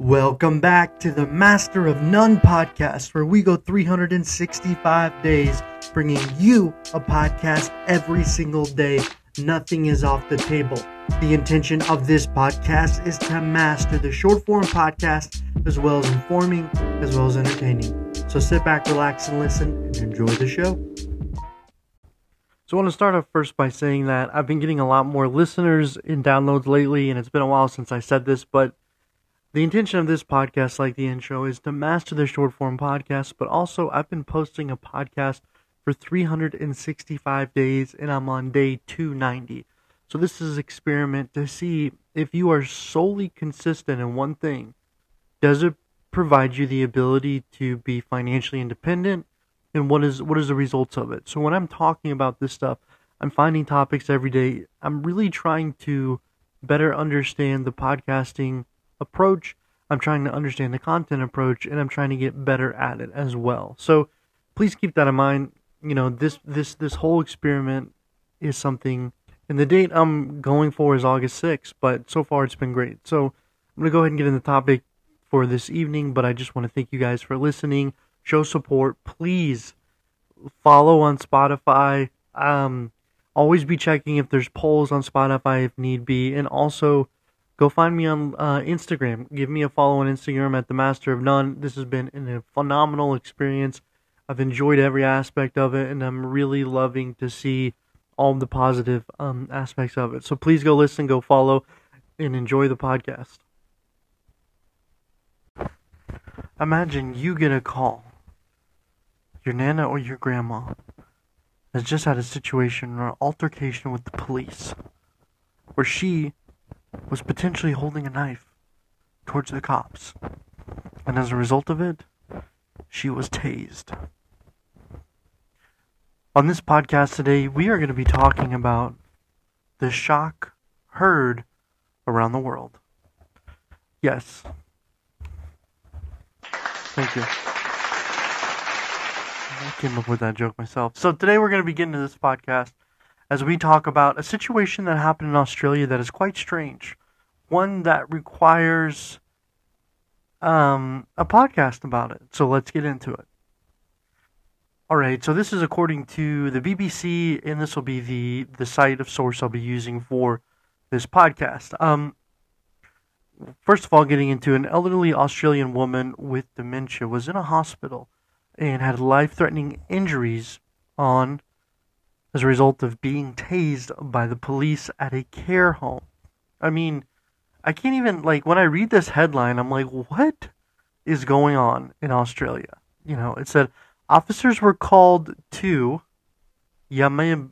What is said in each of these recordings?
Welcome back to the Master of None podcast, where we go 365 days bringing you a podcast every single day. Nothing is off the table. The intention of this podcast is to master the short form podcast as well as informing, as well as entertaining. So sit back, relax, and listen and enjoy the show. So I want to start off first by saying that I've been getting a lot more listeners and downloads lately, and it's been a while since I said this, but the intention of this podcast, like the intro, is to master the short form podcast, but also I've been posting a podcast for 365 days and I'm on day 290. So this is an experiment to see if you are solely consistent in one thing. Does it provide you the ability to be financially independent? And what is what is the results of it? So when I'm talking about this stuff, I'm finding topics every day. I'm really trying to better understand the podcasting approach. I'm trying to understand the content approach and I'm trying to get better at it as well. So please keep that in mind. You know, this this this whole experiment is something and the date I'm going for is August 6th, but so far it's been great. So I'm going to go ahead and get in the topic for this evening, but I just want to thank you guys for listening. Show support. Please follow on Spotify. Um, always be checking if there's polls on Spotify if need be. And also, go find me on uh, Instagram. Give me a follow on Instagram at the Master of None. This has been a phenomenal experience. I've enjoyed every aspect of it, and I'm really loving to see all the positive um, aspects of it. So please go listen, go follow, and enjoy the podcast. Imagine you get a call. Your nana or your grandma has just had a situation or altercation with the police where she was potentially holding a knife towards the cops. And as a result of it, she was tased. On this podcast today, we are going to be talking about the shock heard around the world. Yes. Thank you. I came up with that joke myself. So today we're going to begin this podcast as we talk about a situation that happened in Australia that is quite strange, one that requires um, a podcast about it. So let's get into it. All right, so this is according to the BBC, and this will be the the site of source I'll be using for this podcast. Um, first of all, getting into an elderly Australian woman with dementia was in a hospital and had life threatening injuries on as a result of being tased by the police at a care home. I mean, I can't even, like, when I read this headline, I'm like, what is going on in Australia? You know, it said officers were called to Yallambee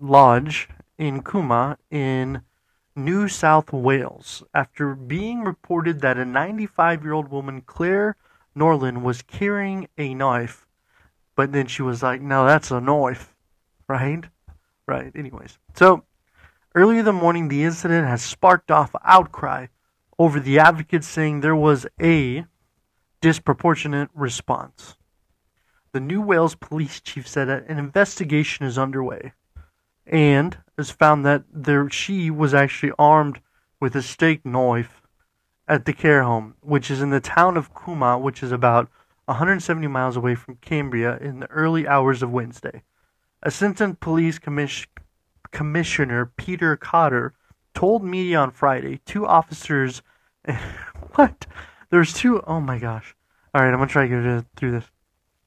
Lodge in Cooma in New South Wales after being reported that a 95 year old woman, Clare Norland, was carrying a knife but then she was like, no, that's a knife, right? Right, anyways. So, earlier in the morning, the incident has sparked off outcry over the advocates saying there was a disproportionate response. The New Wales police chief said that an investigation is underway and has found that there she was actually armed with a steak knife at the care home, which is in the town of Cooma, which is about 170 miles away from Canberra in the early hours of Wednesday. Assistant Police Commiss- Commissioner Peter Cotter told media on Friday two officers. what? There's two. Oh my gosh. All right, I'm gonna try to get through this.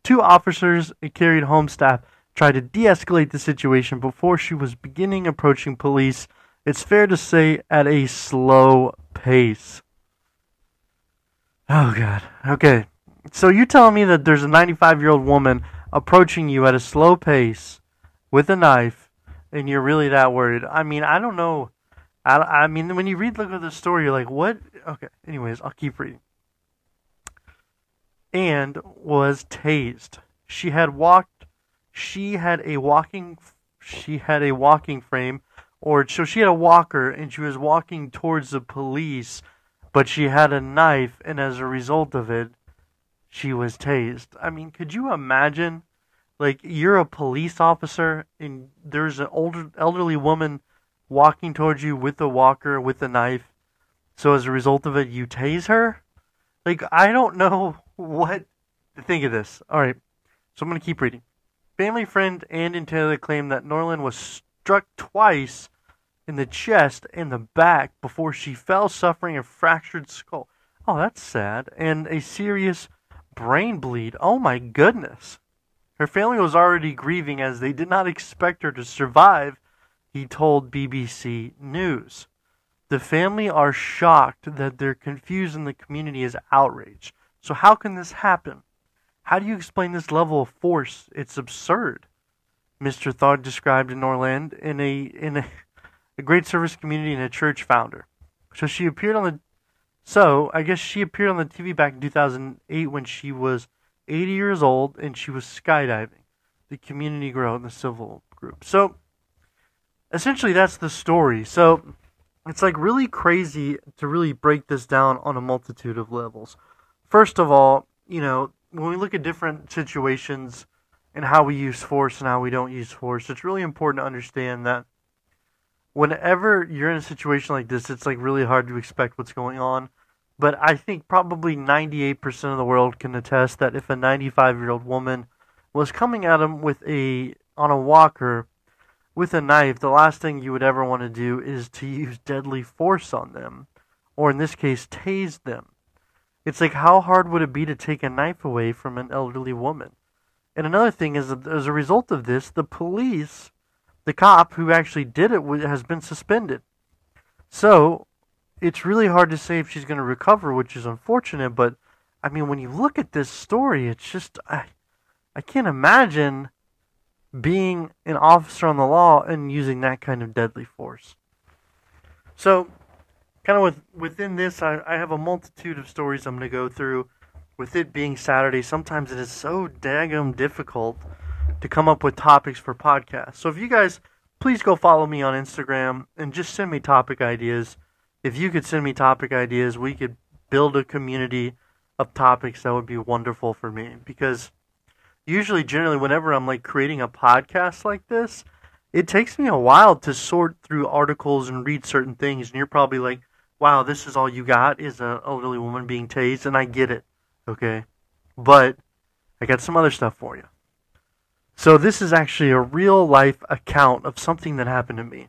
Two officers carried home staff tried to de-escalate the situation before she was beginning approaching police. It's fair to say at a slow pace. Oh god. Okay. So you're telling me that there's a 95 year old woman approaching you at a slow pace with a knife, and you're really that worried? I mean, I don't know. I, I mean, when you read look at the story, you're like, what? Okay. Anyways, I'll keep reading. And was tased. She had walked. She had a walking. She had a walking frame, or so she had a walker, and she was walking towards the police, but she had a knife, and as a result of it, she was tased. I mean, could you imagine? Like, you're a police officer and there's an older, elderly woman walking towards you with a walker with a knife. So as a result of it, you tase her. Like I don't know what to think of this. All right, so I'm gonna keep reading. Family friend and Taylor claim that Norlin was struck twice in the chest and the back before she fell, suffering a fractured skull. Oh, that's sad. And a serious brain bleed. Oh my goodness. Her family was already grieving as they did not expect her to survive, he told BBC News. The family are shocked that they're confused and the community is outraged. So, how can this happen? How do you explain this level of force? It's absurd. Mr. Thod described in Norland in a in a, a great service community and a church founder. So she appeared on the so I guess she appeared on the TV back in 2008 when she was 80 years old, and she was skydiving. The community grow in the civil group. So essentially, that's the story. So it's like really crazy to really break this down on a multitude of levels. First of all, you know, when we look at different situations and how we use force and how we don't use force, it's really important to understand that whenever you're in a situation like this, it's like really hard to expect what's going on. But I think probably 98% of the world can attest that if a 95 year old woman was coming at him with a on a walker with a knife, the last thing you would ever want to do is to use deadly force on them, or in this case, tase them. It's like how hard would it be to take a knife away from an elderly woman? And another thing is that as a result of this, the police, the cop who actually did it, has been suspended. So it's really hard to say if she's going to recover, which is unfortunate. But I mean, when you look at this story, it's just I, I can't imagine being an officer on the law and using that kind of deadly force. So, kind of with, within this, I, I have a multitude of stories I'm going to go through. With it being Saturday, sometimes it is so daggum difficult to come up with topics for podcasts. So if you guys please go follow me on Instagram and just send me topic ideas if you could send me topic ideas, we could build a community of topics that would be wonderful for me because usually generally whenever I'm like creating a podcast like this, it takes me a while to sort through articles and read certain things and you're probably like, "Wow, this is all you got is an elderly woman being tased." And I get it. Okay? But I got some other stuff for you. So this is actually a real life account of something that happened to me.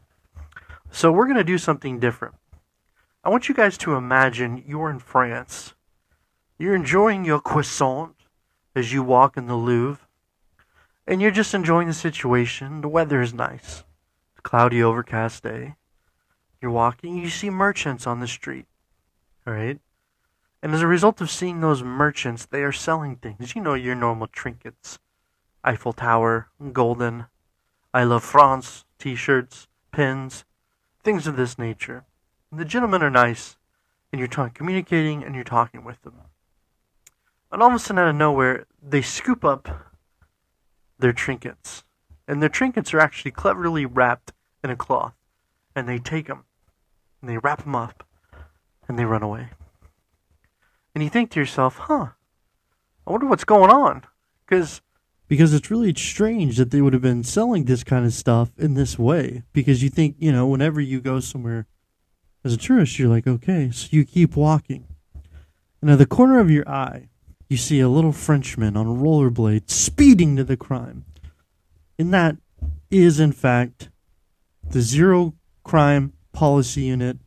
So we're going to do something different. I want you guys to imagine you're in France. You're enjoying your croissant as you walk in the Louvre, and you're just enjoying the situation. The weather is nice. It's cloudy, overcast day. You're walking, you see merchants on the street. All right? And as a result of seeing those merchants, they are selling things. You know, your normal trinkets Eiffel Tower, golden, I love France t shirts, pins, things of this nature the gentlemen are nice, and you're talking, communicating, and you're talking with them. And all of a sudden, out of nowhere, they scoop up their trinkets, and their trinkets are actually cleverly wrapped in a cloth, and they take them, and they wrap them up, and they run away. And you think to yourself, huh? I wonder what's going on, because because it's really strange that they would have been selling this kind of stuff in this way. Because you think, you know, whenever you go somewhere as a tourist, you're like, okay, so you keep walking. And at the corner of your eye, you see a little Frenchman on rollerblades speeding to the crime. And that is, in fact, the zero crime policy unit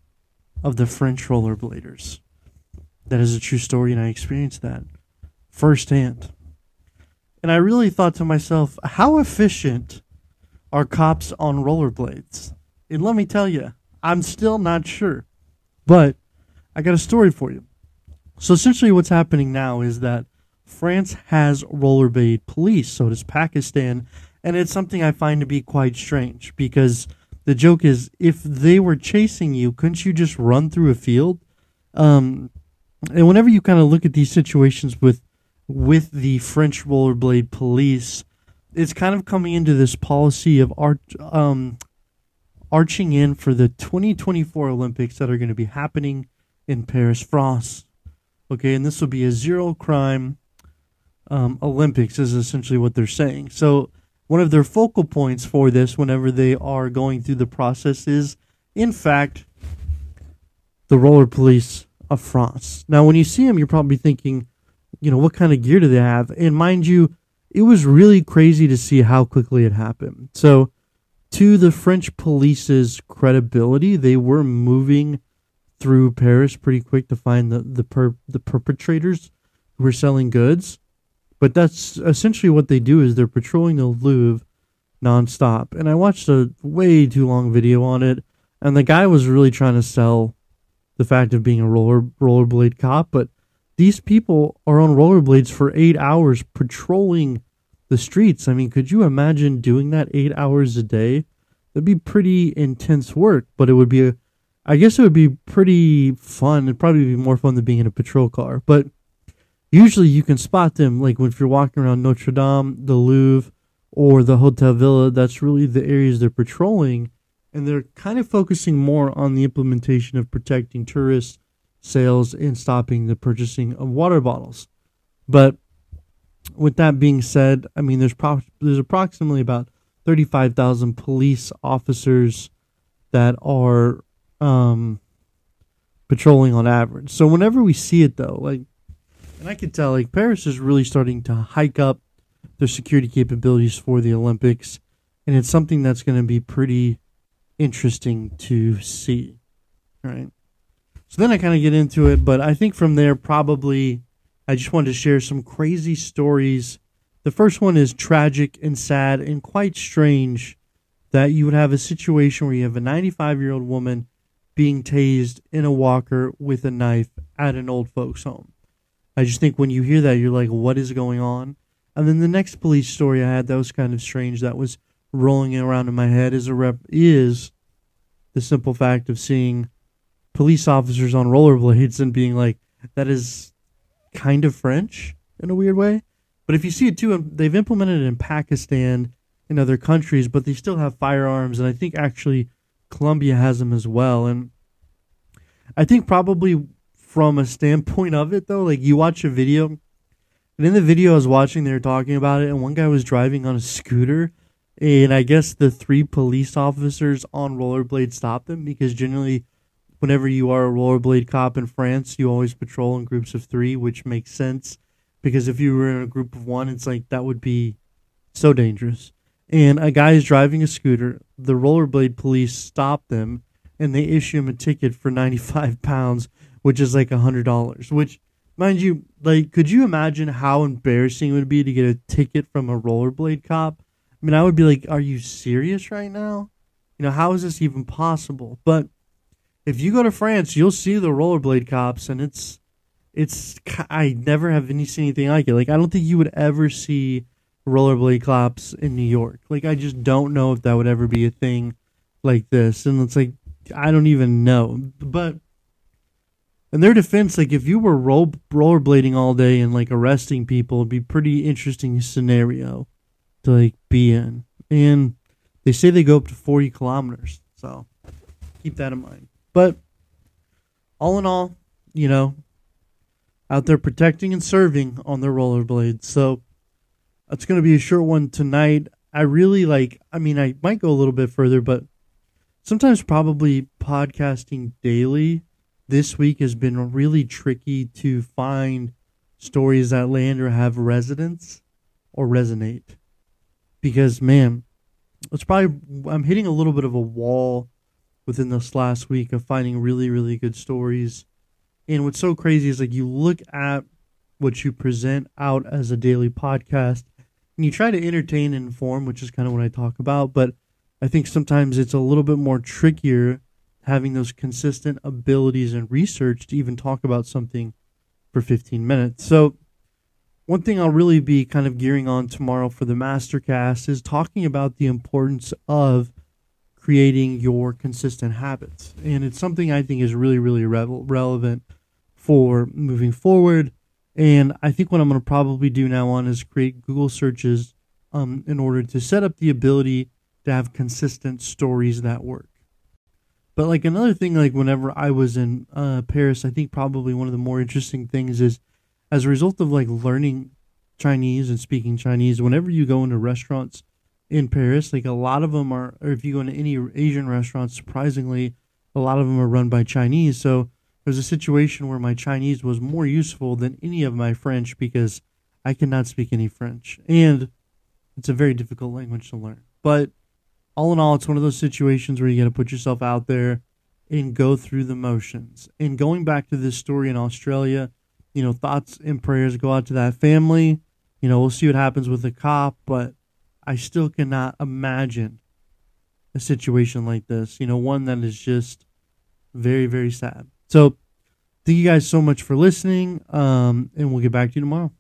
of the French rollerbladers. That is a true story, and I experienced that firsthand. And I really thought to myself, how efficient are cops on rollerblades? And let me tell you, I'm still not sure. But I got a story for you. So essentially, what's happening now is that France has rollerblade police, so does Pakistan, and it's something I find to be quite strange because the joke is if they were chasing you, couldn't you just run through a field? Um, and whenever you kind of look at these situations with with the French rollerblade police, it's kind of coming into this policy of art um, arching in for the 2024 Olympics that are going to be happening in Paris, France. Okay, and this will be a zero crime um, Olympics, is essentially what they're saying. So, one of their focal points for this, whenever they are going through the process, is in fact, the roller police of France. Now, when you see them, you're probably thinking, you know, what kind of gear do they have? And mind you, it was really crazy to see how quickly it happened. So, to the French police's credibility, they were moving through Paris pretty quick to find the the per, the perpetrators who were selling goods. But that's essentially what they do is they're patrolling the Louvre nonstop. And I watched a way too long video on it, and the guy was really trying to sell the fact of being a roller rollerblade cop, but these people are on rollerblades for eight hours patrolling the streets. I mean, could you imagine doing that eight hours a day? That'd be pretty intense work, but it would be a, I guess it would be pretty fun. It'd probably be more fun than being in a patrol car. But usually you can spot them, like if you're walking around Notre Dame, the Louvre, or the Hotel Villa. That's really the areas they're patrolling and they're kind of focusing more on the implementation of protecting tourist sales and stopping the purchasing of water bottles. But with that being said, I mean there's pro- there's approximately about 35,000 police officers that are um, patrolling on average. So whenever we see it though, like and I can tell like Paris is really starting to hike up their security capabilities for the Olympics and it's something that's going to be pretty interesting to see. Right. So then I kind of get into it, but I think from there, probably I just wanted to share some crazy stories. The first one is tragic and sad and quite strange that you would have a situation where you have a 95 year old woman being tased in a walker with a knife at an old folks' home. I just think when you hear that, you're like, what is going on? And then the next police story I had that was kind of strange that was rolling around in my head is a rep is the simple fact of seeing police officers on rollerblades and being like, that is kind of French in a weird way. But if you see it too, um, they've implemented it in Pakistan and other countries, but they still have firearms, and I think actually Colombia has them as well. And I think probably from a standpoint of it though, like you watch a video, and in the video I was watching, they were talking about it, and one guy was driving on a scooter, and I guess the three police officers on rollerblade stopped them because generally, whenever you are a rollerblade cop in France, you always patrol in groups of three, which makes sense because if you were in a group of one, it's like that would be so dangerous. And a guy is driving a scooter. The rollerblade police stop them and they issue him a ticket for 95 pounds, which is like $100. Which, mind you, like, could you imagine how embarrassing it would be to get a ticket from a rollerblade cop? I mean, I would be like, are you serious right now? You know, how is this even possible? But if you go to France, you'll see the rollerblade cops, and it's it's I never have any seen anything like it. Like I don't think you would ever see rollerblade cops in New York. Like I just don't know if that would ever be a thing like this. And it's like I don't even know. But in their defense, like if you were roll rollerblading all day and like arresting people, it'd be pretty interesting scenario to like be in. And they say they go up to 40 kilometers. So keep that in mind. But all in all, you know, out there protecting and serving on their rollerblades. So it's going to be a short one tonight. I really like, I mean, I might go a little bit further, but sometimes probably podcasting daily this week has been really tricky to find stories that land or have resonance or resonate because man, it's probably I'm hitting a little bit of a wall within this last week of finding really really good stories. And what's so crazy is like you look at what you present out as a daily podcast and you try to entertain and inform, which is kind of what I talk about, but I think sometimes it's a little bit more trickier having those consistent abilities and research to even talk about something for 15 minutes. So one thing I'll really be kind of gearing on tomorrow for the Mastercast is talking about the importance of creating your consistent habits. And it's something I think is really, really re- relevant for moving forward. And I think what I'm going to probably do now on is create Google searches um, in order to set up the ability to have consistent stories that work. But like another thing, like whenever I was in uh, Paris, I think probably one of the more interesting things is as a result of like learning Chinese and speaking Chinese, whenever you go into restaurants in Paris, like a lot of them are, or if you go into any Asian restaurants, surprisingly, a lot of them are run by Chinese. So there's a situation where my Chinese was more useful than any of my French because I cannot speak any French. And it's a very difficult language to learn. But all in all, it's one of those situations where you got to put yourself out there and go through the motions. And going back to this story in Australia, you know, thoughts and prayers go out to that family. You know, we'll see what happens with the cop, but I still cannot imagine a situation like this. You know, one that is just very, very sad. So, thank you guys so much for listening, um, and we'll get back to you tomorrow.